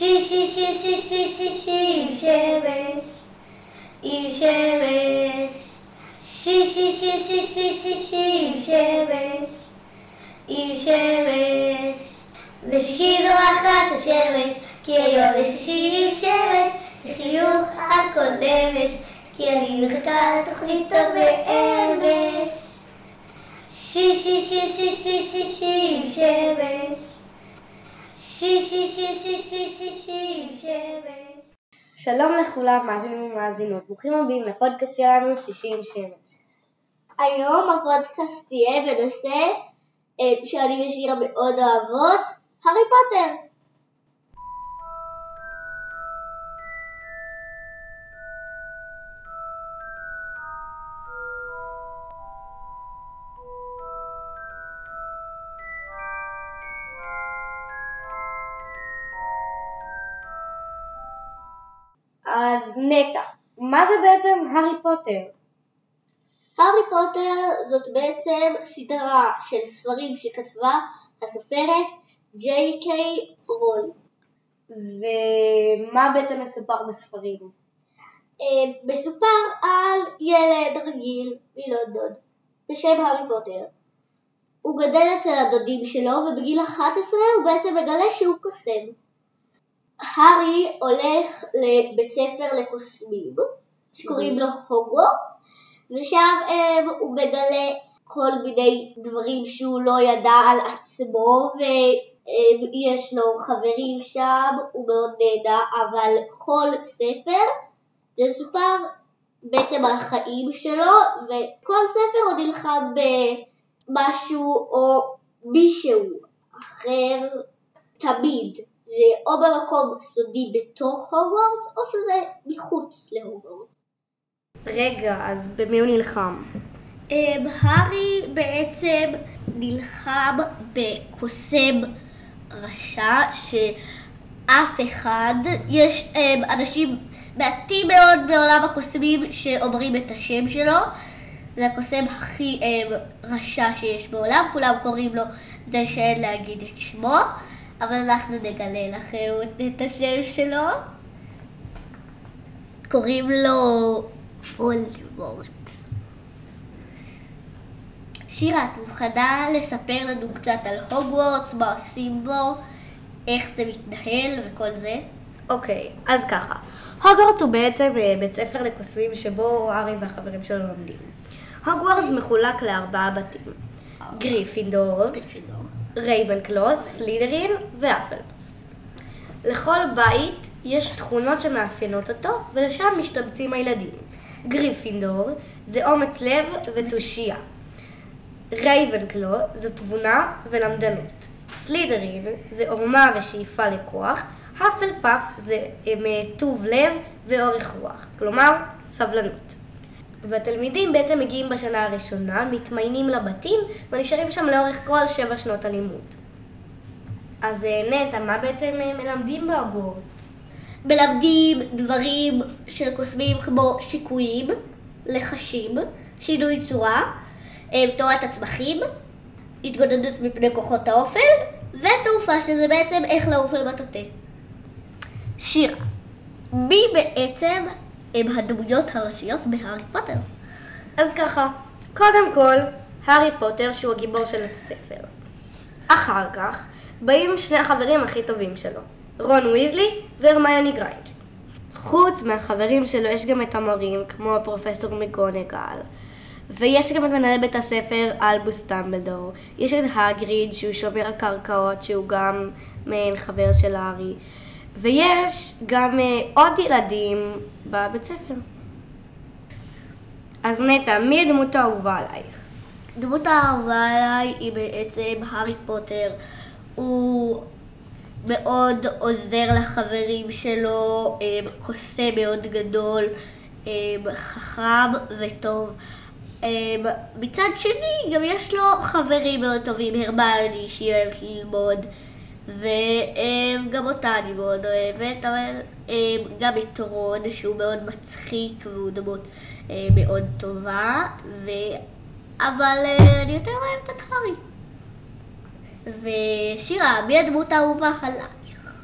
שי שי שי שי שי שי שי עם שמש, עם שמש. שי שי שי שי שי שי שי עם שמש, עם שמש. בשישי זורחת השמש, כי היום יש שישי עם שמש, שחיוך נמש, כי אני מחכה לתוכנית טוב באמש. שי שי שי שי שי שי שי עם שמש, שי שי שי שי שי שי שי עם שמש. שלום לכולם, מאזינים ומאזינות, ברוכים הבאים לפודקאסט שלנו שישים שמש. היום הפודקאסט יהיה בנושא אה, שאני ושירה מאוד אוהבות, הארי פוטר. אז נטע, מה זה בעצם הארי פוטר? הארי פוטר זאת בעצם סדרה של ספרים שכתבה הסופרת ג'יי קיי רול. ומה בעצם מסופר בספרים? אה, מסופר על ילד רגיל מלונדון בשם הארי פוטר. הוא גדל אצל הדודים שלו ובגיל 11 הוא בעצם מגלה שהוא קוסם. הארי הולך לבית ספר לקוסמים שקוראים לו הוגוורטס ושם אה, הוא מגלה כל מיני דברים שהוא לא ידע על עצמו ויש לו חברים שם, הוא מאוד נהנה, אבל כל ספר זה מסופר בעצם על החיים שלו וכל ספר הוא נלחם במשהו או מישהו אחר תמיד. זה או במקום סודי בתוך הוגוורטס או שזה מחוץ להוגוורטס. רגע, אז במי הוא נלחם? אמ, הארי בעצם נלחם בקוסם רשע שאף אחד, יש אמ, אנשים מעטים מאוד בעולם הקוסמים שאומרים את השם שלו זה הקוסם הכי אמ, רשע שיש בעולם, כולם קוראים לו זה שאין להגיד את שמו אבל אנחנו נגלה לכם את השם שלו קוראים לו וולדמורט. שירה, את מוכנה לספר לנו קצת על הוגוורטס, מה עושים בו, איך זה מתנהל וכל זה? אוקיי, אז ככה. הוגוורטס הוא בעצם אה, בית ספר לקוסמים שבו הארי והחברים שלו לומדים. הוגוורטס מחולק לארבעה בתים. גריפינדור, רייבנקלו, סלית'רין והפלפאף. לכל בית יש תכונות שמאפיינות אותו, ולשם משתבצים הילדים. גריפינדור זה אומץ לב ותושייה. רייבנקלו זה תבונה ולמדנות. סלית'רין זה עורמה ושאיפה לכוח. האפל פאף זה טוב לב ואורך רוח, כלומר סבלנות. והתלמידים בעצם מגיעים בשנה הראשונה, מתמיינים לבתים ונשארים שם לאורך כל שבע שנות הלימוד. אז אה, נטע, מה בעצם אה, מלמדים בהוגוורטס? מלמדים דברים של קוסמים כמו שיקויים, לחשים, שינוי צורה, אה, תורת הצמחים, התגוננות מפני כוחות האופל, ותעופה שזה בעצם איך לעוף על מטאטא. שירה, מי בעצם הם הדמויות הראשיות בהארי פוטר? אז ככה, קודם כל, הארי פוטר שהוא הגיבור של הספר. אחר כך, באים שני החברים הכי טובים שלו, רון ויזלי והרמיוני גריינג'ר. חוץ מהחברים שלו יש גם את המורים, כמו הפרופסור מקגונגל, ויש גם את מנהל בית הספר אלבוס טמבלדור, יש את הגריד שהוא שומר הקרקעות שהוא גם מעין חבר של הארי, ויש גם uh, עוד ילדים בבית ספר. אז נטע, מי הדמות האהובה עלייך? דמות האהובה עליי היא בעצם הארי פוטר. הוא מאוד עוזר לחברים שלו, קוסם מאוד גדול, חכם וטוב. מצד שני, גם יש לו חברים מאוד טובים, הרמני שהיא אוהבת ללמוד, וגם אותה אני מאוד אוהבת, אבל גם את רון שהוא מאוד מצחיק והוא דמות מאוד טובה, ו... אבל אני יותר אוהבת את הארי. ושירה, מי הדמות האהובה עלייך?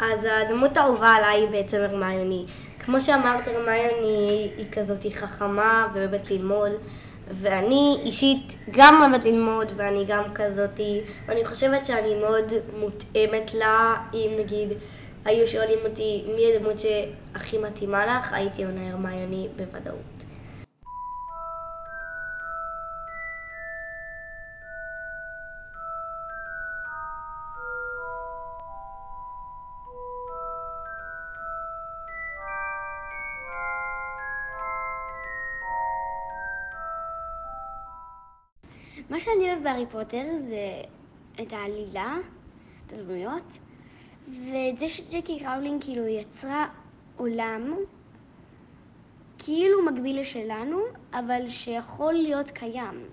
אז הדמות האהובה עליי היא בעצם הרמיוני. כמו שאמרת, הרמיוני היא כזאת, חכמה ואוהבת ללמוד, ואני אישית גם אוהבת ללמוד, ואני גם כזאתי, ואני חושבת שאני מאוד מותאמת לה, אם נגיד היו שואלים אותי מי הדמות שהכי מתאימה לך, הייתי עונה הרמיוני בוודאות. שאני אוהב בהארי פוטר זה את העלילה, את הדמויות, ואת זה שג'קי ראולינג כאילו יצרה עולם כאילו מקביל לשלנו, אבל שיכול להיות קיים.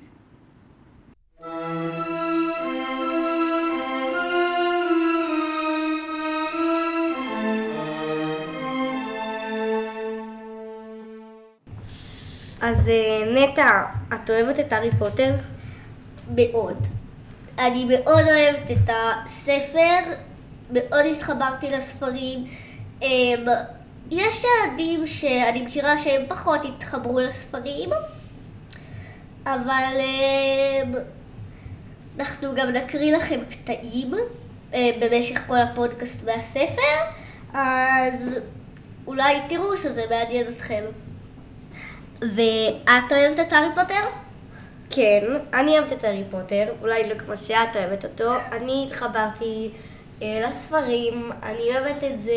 אז אה, נטע, את אוהבת את הארי פוטר? מאוד. אני מאוד אוהבת את הספר, מאוד התחברתי לספרים. אמ, יש ילדים שאני מכירה שהם פחות התחברו לספרים, אבל אמ, אנחנו גם נקריא לכם קטעים אה, במשך כל הפודקאסט מהספר, אז אולי תראו שזה מעניין אתכם. ואת אוהבת את הארי פוטר? כן, אני אוהבת את הארי פוטר, אולי לא כמו שאת אוהבת אותו. אני התחברתי אה, לספרים, אני אוהבת את זה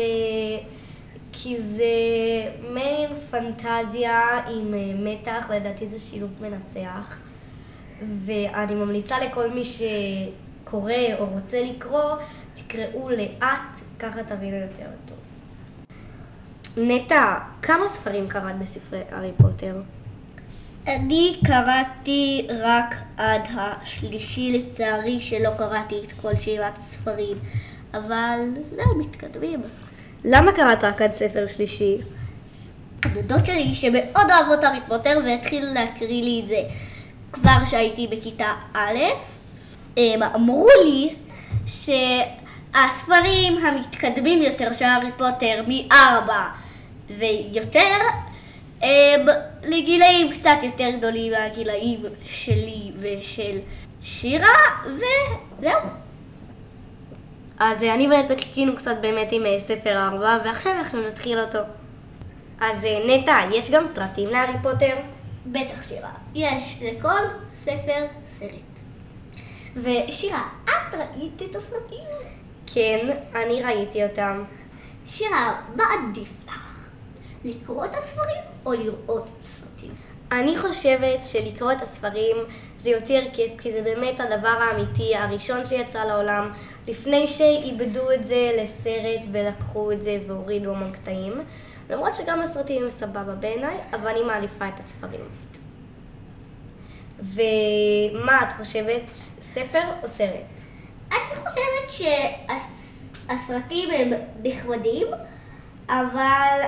כי זה מעין פנטזיה עם אה, מתח, לדעתי זה שילוב מנצח. ואני ממליצה לכל מי שקורא או רוצה לקרוא, תקראו לאט, ככה תבינו יותר טוב. נטע, כמה ספרים קראת בספרי הארי פוטר? אני קראתי רק עד השלישי לצערי, שלא קראתי את כל שבעת הספרים, אבל זהו, מתקדמים. למה קראת רק עד ספר שלישי? הדודות שלי שמאוד אוהבות הארי פוטר והתחילו להקריא לי את זה כבר כשהייתי בכיתה א', הם אמרו לי שהספרים המתקדמים יותר של הארי פוטר מארבע ויותר לגילאים קצת יותר גדולים מהגילאים שלי ושל שירה וזהו. אז אה, אני ונטע חיכינו קצת באמת עם אה, ספר 4, ועכשיו אנחנו נתחיל אותו. אז אה, נטע, יש גם סרטים להארי פוטר? בטח שירה. יש לכל ספר סרט. ושירה, את ראית את הסרטים? כן, אני ראיתי אותם. שירה, מה עדיף לך? לקרוא את הספרים או לראות את הסרטים? אני חושבת שלקרוא את הספרים זה יותר כיף, כי זה באמת הדבר האמיתי, הראשון שיצא לעולם, לפני שאיבדו את זה לסרט ולקחו את זה והורידו המון קטעים. למרות שגם הסרטים הם סבבה בעיניי, אבל אני מעליפה את הספרים. ומה את חושבת, ספר או סרט? אני חושבת שהסרטים הם נחמדים, אבל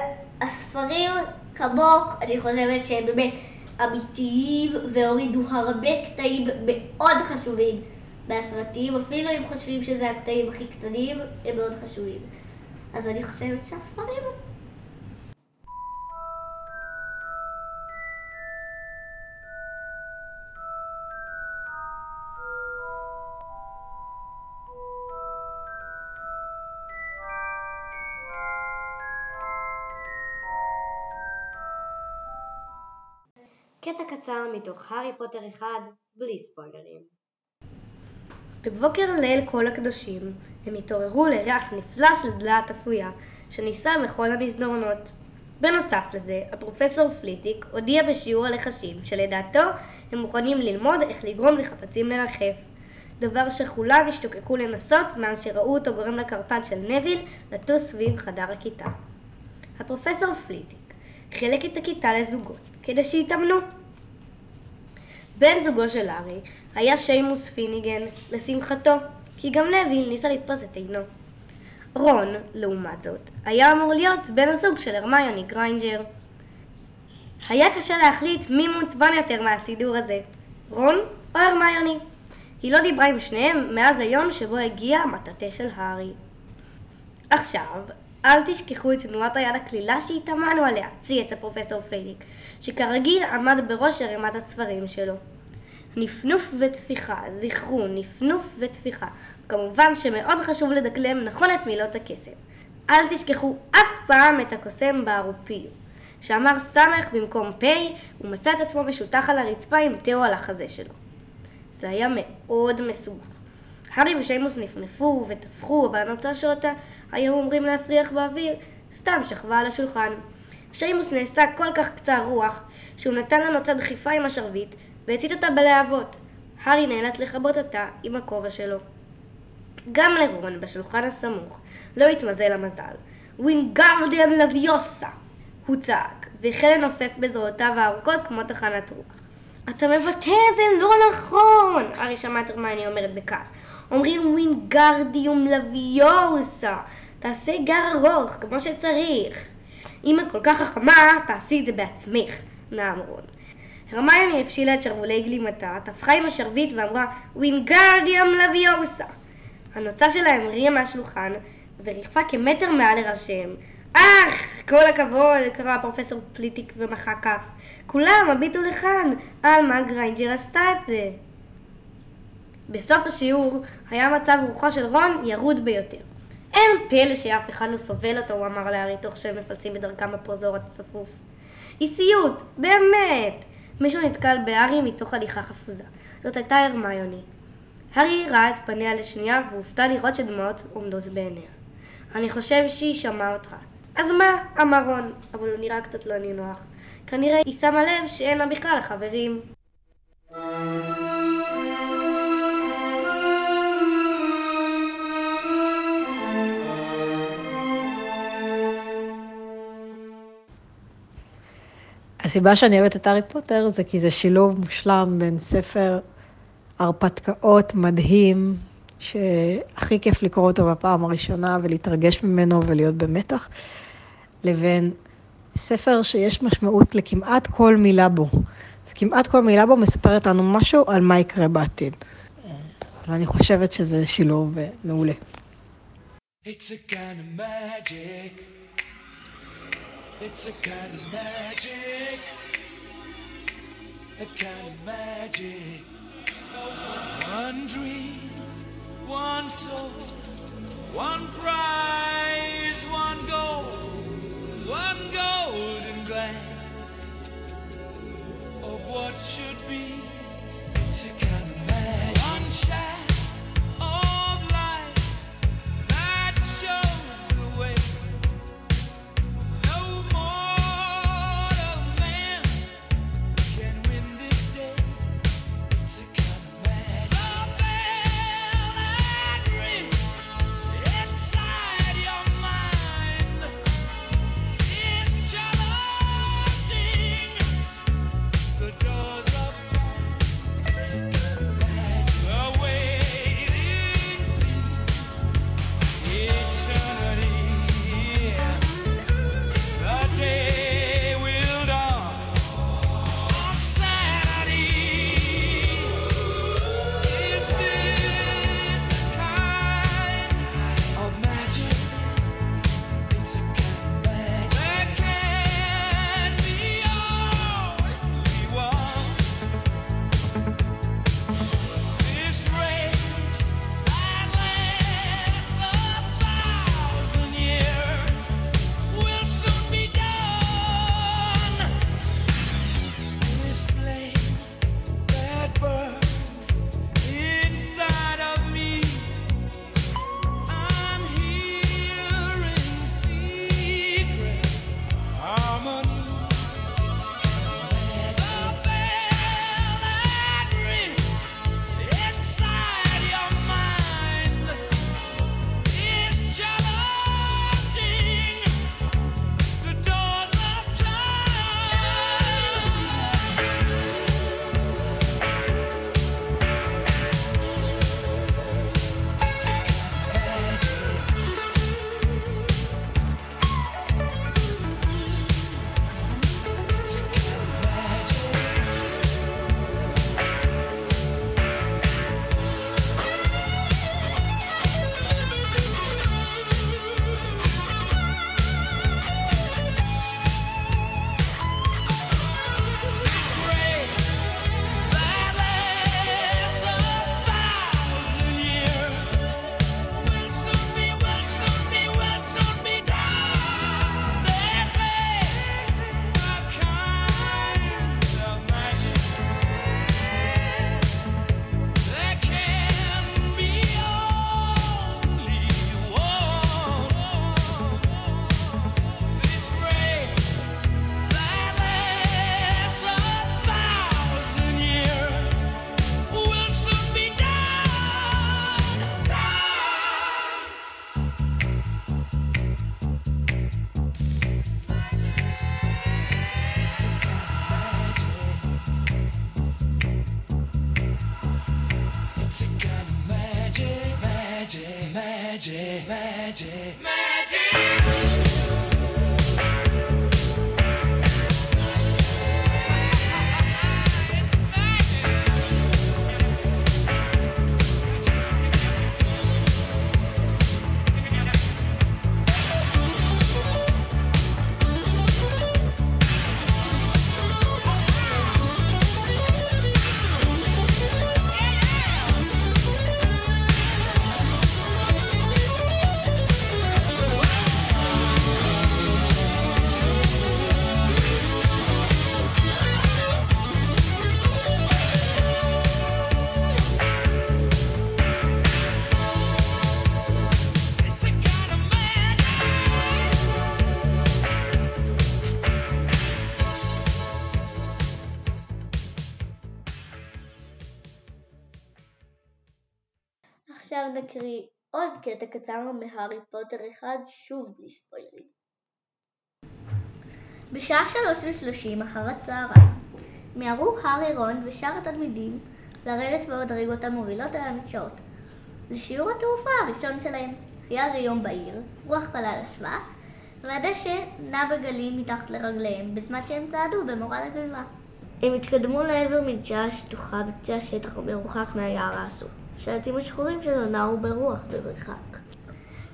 הספרים כמוך, אני חושבת שהם באמת אמיתיים והורידו הרבה קטעים מאוד חשובים מהסרטים, אפילו אם חושבים שזה הקטעים הכי קטנים, הם מאוד חשובים. אז אני חושבת שהספרים... קטע קצר מתוך הארי פוטר 1, בלי ספוילרים. בבוקר ליל כל הקדושים, הם התעוררו לריח נפלא של דלעת אפויה, שנישא בכל המסדרונות. בנוסף לזה, הפרופסור פליטיק הודיע בשיעור הלחשים שלדעתו הם מוכנים ללמוד איך לגרום לחפצים לרחף. דבר שכולם השתוקקו לנסות מאז שראו אותו גורם לקרפד של נוויל לטוס סביב חדר הכיתה. הפרופסור פליטיק חילק את הכיתה לזוגות כדי שיתאמנו. בן זוגו של הארי היה שיימוס פיניגן, לשמחתו, כי גם נוויל ניסה לתפוס את עינו. רון, לעומת זאת, היה אמור להיות בן הזוג של הרמיוני גריינג'ר. היה קשה להחליט מי מעוצבן יותר מהסידור הזה, רון או הרמיוני. היא לא דיברה עם שניהם מאז היום שבו הגיע המטאטא של הארי. עכשיו, אל תשכחו את תנועת היד הקלילה שהתאמנו עליה, צייץ הפרופסור פליטיק, שכרגיל עמד בראש ערימת הספרים שלו. נפנוף וטפיחה, זכרו, נפנוף וטפיחה. כמובן שמאוד חשוב לדקלם נכון את מילות הקסם. אל תשכחו אף פעם את הקוסם בערופי. שאמר סמך במקום פ', הוא מצא את עצמו משותח על הרצפה עם תאו על החזה שלו. זה היה מאוד מסובך. הארי ושיימוס נפנפו וטפחו, והנוצה שאותה היו אומרים להפריח באוויר, סתם שכבה על השולחן. שיימוס נעשתה כל כך קצר רוח, שהוא נתן לנוצה דחיפה עם השרביט, והצית אותה בלהבות. הארי נאלץ לכבות אותה עם הכובע שלו. גם לרון, בשולחן הסמוך, לא התמזל המזל. ווינגרדיאן לוויוסה! הוא צעק, והחל לנופף בזרועותיו הארוכות כמו תחנת רוח. אתה מבטא את זה לא נכון! ארי שמע את הרמני אומרת בכעס. אומרים ווינגרדיום לוויוסה. תעשה גר ארוך, כמו שצריך. אם את כל כך חכמה, תעשי את זה בעצמך, נהם רון. הרמיוני הפשילה את שרוולי גלימתה, טפחה עם השרביט ואמרה וינגארדיום לביוסה. הנוצה שלה המריאה מהשולחן וריחפה כמטר מעל לראשיהם. אח, כל הכבוד, קרא פרופסור פליטיק ומחא כף. כולם, הביטו לכאן, עלמה גריינג'ר עשתה את זה. בסוף השיעור היה מצב רוחו של רון ירוד ביותר. אין פלא שאף אחד לא סובל אותו, הוא אמר להארי תוך שהם מפלסים בדרכם בפרוזור הצפוף. סיוט, באמת! מישהו נתקל בהארי מתוך הליכה חפוזה. זאת הייתה הרמיוני. הארי ראה את פניה לשנייה והופתע לראות שדמעות עומדות בעיניה. אני חושב שהיא שמעה אותך. אז מה? אמר רון, אבל הוא נראה קצת לא נינוח. כנראה היא שמה לב שאין לה בכלל חברים. הסיבה שאני אוהבת את הארי פוטר זה כי זה שילוב מושלם בין ספר הרפתקאות מדהים, שהכי כיף לקרוא אותו בפעם הראשונה ולהתרגש ממנו ולהיות במתח, לבין ספר שיש משמעות לכמעט כל מילה בו. וכמעט כל מילה בו מספרת לנו משהו על מה יקרה בעתיד. ואני חושבת שזה שילוב אה, מעולה. It's a kind of magic. It's a kind of magic. A kind of magic. One dream, one soul, one prize, one goal, one golden glance of what should be. It's a kind of magic. One shaft נקריא עוד קטע קצר מהארי פוטר אחד, שוב בלי ספוילרים. בשעה שלוש ושלושים אחר הצהריים מיהרו הארי, רון ושאר התלמידים לרדת במדרגות המובילות אל המדשאות לשיעור התעופה הראשון שלהם. היה זה יום בהיר, רוח קלה נשבה, והדשא נע בגלים מתחת לרגליהם בזמן שהם צעדו במורד הגבעה. הם התקדמו לעבר מדשאה שטוחה בקצה השטח המרוחק מהיער האסור, שהעצים השחורים שלו נעו ברוח במרחק.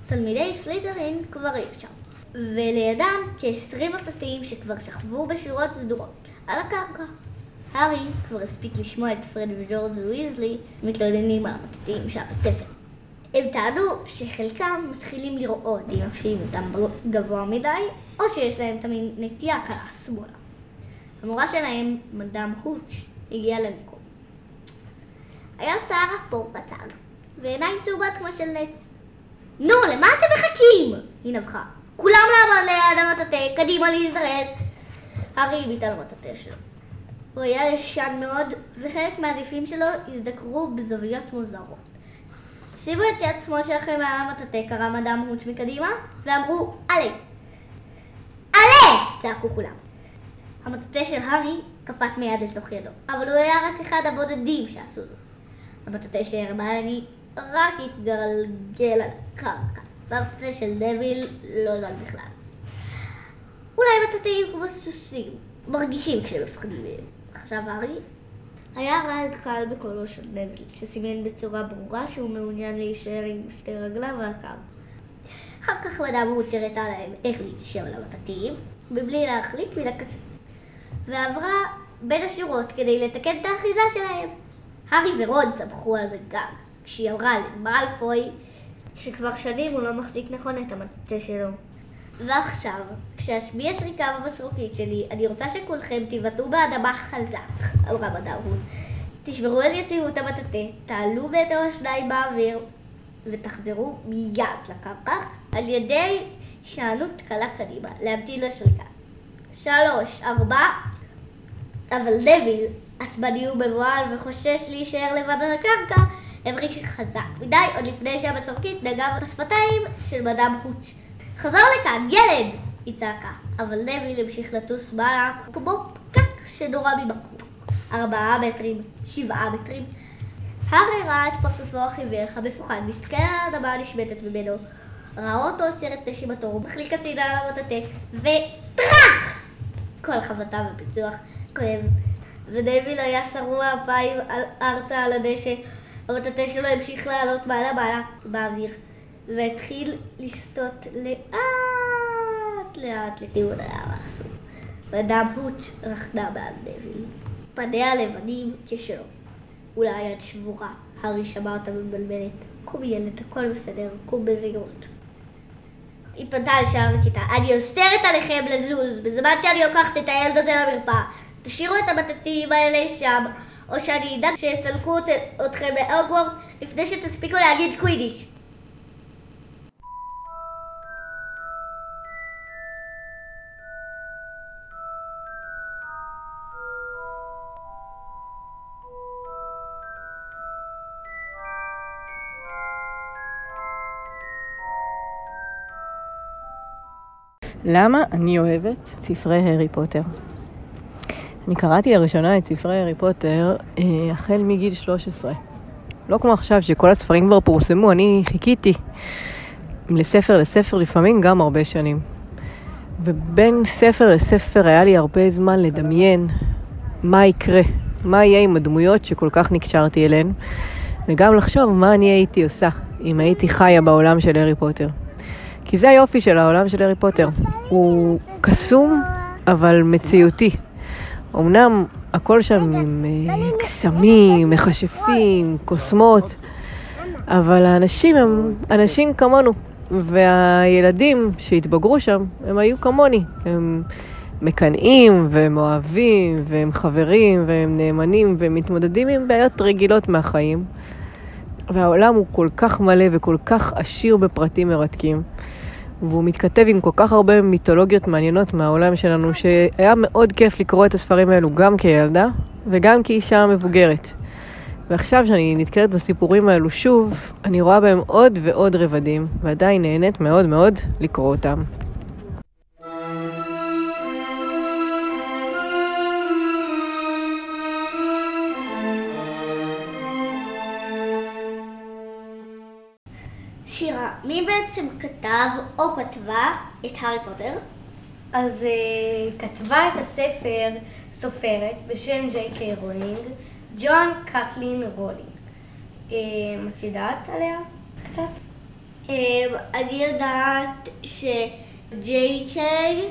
תלמידי סלית'רין כבר היו שם, ולידם כ-20 מטאטאים שכבר שכבו בשורות סדורות על הקרקע. הארי כבר הספיק לשמוע את פרד וג'ורג' ויזלי מתלוננים על המטאטאים של הבית ספר. הם טענו שחלקם מתחילים לרעוד אם עפים אותם גבוה מדי, או שיש להם תמיד נטייה קלה שמאלה. המורה שלהם, מדאם הוץ', הגיעה למקום. היה שיער אפור קטן, ועיניים צהובות כמו של נץ. נו, למה אתם מחכים? היא נבחה. כולם לעמוד ליד המטאטא, קדימה להזדרז. הארי הביט על המטאטא שלו. הוא היה ישן מאוד, וחלק מהזיפים שלו הזדקרו בזוויות מוזרות. שימו את יד שמאל שלכם מעל המטאטא, קרא מדאם הוץ' מקדימה, ואמרו, עלה. עלה! צעקו כולם. המטאטא של הארי קפץ מיד לתוך ידו, אבל הוא היה רק אחד הבודדים שעשו זאת. המטאטא של הרמני רק התגלגל על הקרקע, והמטאטא של דביל לא זל בכלל. אולי מטאטאים כמו סוסים, מרגישים כשהם מפחדים מהם. עכשיו הארי היה רעד קל בקולו של דביל, שסימן בצורה ברורה שהוא מעוניין להישאר עם שתי רגליו על הקו. אחר כך מדאם הוא הראתה להם איך להתיישב על המטאטאים, מבלי להחליק מן הקצה. ועברה בין השורות כדי לתקן את האחיזה שלהם. הארי ורון צמחו על זה גם, כשהיא אמרה למאלפוי שכבר שנים הוא לא מחזיק נכון את המטאטא שלו. ועכשיו, כשאשמיע שריקה במשרוקית שלי, אני רוצה שכולכם תבעטו באדמה חזק, אמרה מדאם רות. תשמרו על יציבות המטאטא, תעלו מטר או שניים באוויר, ותחזרו מיד לקרקע על ידי שענות קלה קדימה, להמתין לשריקה. שלוש, ארבע, אבל דביל, עצבני ומבוהל וחושש להישאר לבד על הקרקע, הבריק חזק מדי עוד לפני שהמסורקית נגעה בשפתיים של מדאם הוץ'. חזור לכאן, ילד! היא צעקה, אבל דביל המשיך לטוס מעלה כמו פקק שנורה מבקבוק. ארבעה מטרים, שבעה מטרים. הארי ראה את פרצופו החיוור, המפוחד, מסתכל על האדמה הנשמטת ממנו. ראה אותו עוצר את נשימתו, הוא מחליק הצידה על המטאטא, וטראח! קול חבטה ופיצוח כואב. ונוויל היה שרוע על- ארצה על הדשא. המטאטא שלו המשיך לעלות מעלה מעלה באוויר, והתחיל לסטות לאט לאט לכיוון היער האסור. מדאם הוץ' רכנה מעל נוויל. פניה לבנים כשלו. אולי היד שבורה. הארי שמע אותה מבלבלת. קום ילד, הכל בסדר, קום בזהירות. היא פנתה לשער הכיתה. אני אוסרת עליכם לזוז, בזמן שאני לוקחת את הילד הזה למרפאה. תשאירו את המטאטאים האלה שם, או שאני אדאג שיסלקו אתכם מהוגוורטס לפני שתספיקו להגיד קווידיש. למה אני אוהבת ספרי הארי פוטר? אני קראתי לראשונה את ספרי הארי פוטר אה, החל מגיל 13. לא כמו עכשיו שכל הספרים כבר פורסמו, אני חיכיתי לספר לספר לפעמים גם הרבה שנים. ובין ספר לספר היה לי הרבה זמן לדמיין מה יקרה, מה יהיה עם הדמויות שכל כך נקשרתי אליהן, וגם לחשוב מה אני הייתי עושה אם הייתי חיה בעולם של הארי פוטר. כי זה היופי של העולם של הארי פוטר. הוא קסום, אבל מציאותי. אמנם הכל שם עם קסמים, מכשפים, קוסמות, אבל האנשים הם אנשים כמונו, והילדים שהתבגרו שם, הם היו כמוני. הם מקנאים, והם אוהבים, והם חברים, והם נאמנים, והם מתמודדים עם בעיות רגילות מהחיים. והעולם הוא כל כך מלא וכל כך עשיר בפרטים מרתקים. והוא מתכתב עם כל כך הרבה מיתולוגיות מעניינות מהעולם שלנו, שהיה מאוד כיף לקרוא את הספרים האלו גם כילדה וגם כאישה מבוגרת. ועכשיו שאני נתקלת בסיפורים האלו שוב, אני רואה בהם עוד ועוד רבדים, ועדיין נהנית מאוד מאוד לקרוא אותם. שירה, מי בעצם כתב או כתבה את הארי פוטר? אז אה, כתבה את הספר סופרת בשם ג'יי קיי רולינג, ג'ואן קתלין רולינג. אה, את יודעת עליה קצת? אמ, אני יודעת שג'יי קיי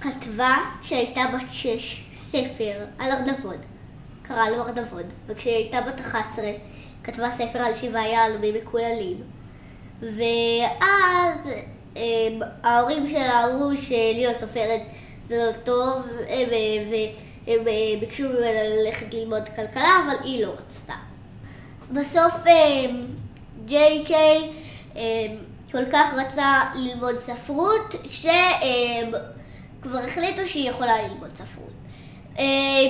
כתבה כשהייתה בת שש ספר על ארנבון. קרא לו ארנבון. וכשהיא הייתה בת 11 כתבה ספר על שבעה יהלומים מקוללים. ואז um, ההורים שלה אמרו שלהיות סופרת זה לא טוב, הם, והם אה, ביקשו ממנה ללכת ללמוד כלכלה, אבל היא לא רצתה. בסוף ג'יי קיי כל כך רצה ללמוד ספרות, שכבר החליטו שהיא יכולה ללמוד ספרות. אה,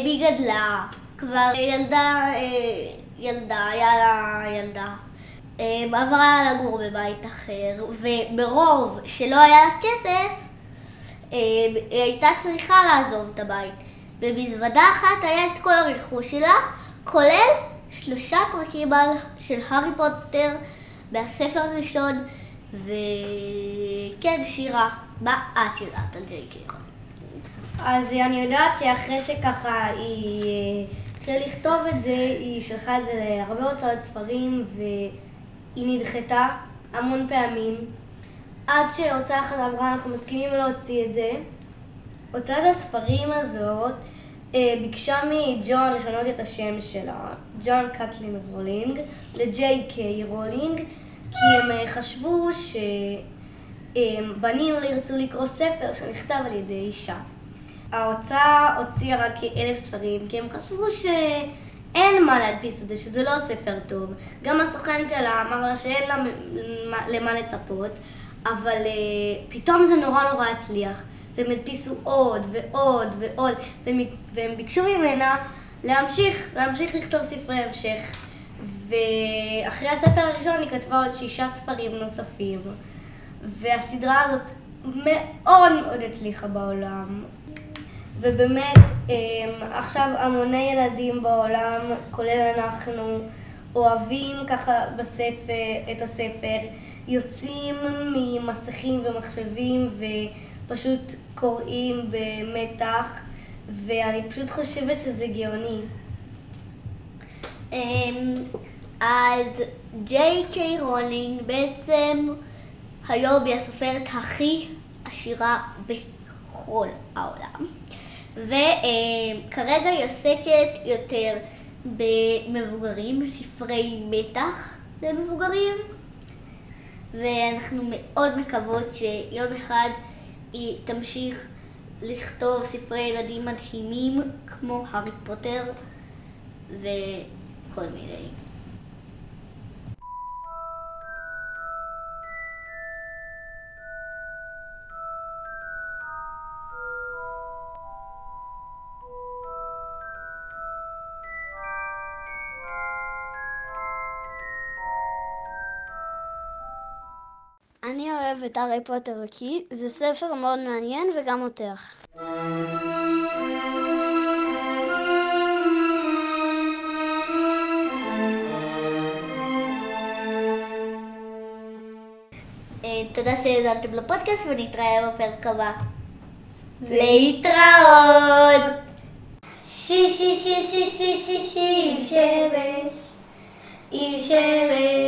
היא גדלה, כבר ילדה, אה, ילדה, היה לה ילדה. אה, עברה לגור בבית אחר, ומרוב שלא היה לה כסף, היא הייתה צריכה לעזוב את הבית. במזוודה אחת היה את כל הרכוש שלה, כולל שלושה פרקים של הארי פוטר מהספר הראשון, וכן, שירה, מה את יודעת על ג'יי קיי אז אני יודעת שאחרי שככה היא אה, התחילה לכתוב את זה, היא שלחה את זה להרבה הוצאות ספרים והיא נדחתה המון פעמים. עד שהוצאה אחת אמרה, אנחנו מסכימים להוציא את זה. הוצאת הספרים הזאת אה, ביקשה מג'ואן לשנות את השם שלה, ג'ואן קתלין רולינג, לג'יי קיי רולינג, כי הם אה, חשבו שבנים לא ירצו לקרוא ספר שנכתב על ידי אישה. ההוצאה הוציאה רק כאלף ספרים, כי הם חשבו שאין מה להדפיס את זה, שזה לא ספר טוב. גם הסוכן שלה אמר לה שאין לה למה לצפות, אבל uh, פתאום זה נורא נורא הצליח. והם הדפיסו עוד ועוד ועוד, והם, והם ביקשו ממנה להמשיך, להמשיך לכתוב ספרי המשך. ואחרי הספר הראשון היא כתבה עוד שישה ספרים נוספים. והסדרה הזאת מאוד מאוד הצליחה בעולם. ובאמת, אמ, עכשיו המוני ילדים בעולם, כולל אנחנו, אוהבים ככה בספר, את הספר, יוצאים ממסכים ומחשבים ופשוט קוראים במתח, ואני פשוט חושבת שזה גאוני. אמ, אז ג'יי קיי רולינג בעצם היום היא הסופרת הכי עשירה בכל העולם. וכרגע היא עוסקת יותר במבוגרים, ספרי מתח למבוגרים, ואנחנו מאוד מקוות שיום אחד היא תמשיך לכתוב ספרי ילדים מדהימים כמו הארי פוטר וכל מיני. אני אוהב את הארי פוטר כי זה ספר מאוד מעניין וגם מותח. אה, תודה שהזמתם לפודקאסט ונתראה בפרק הבא. להתראות! שישי שישי שישי שישי עם שמש עם שמש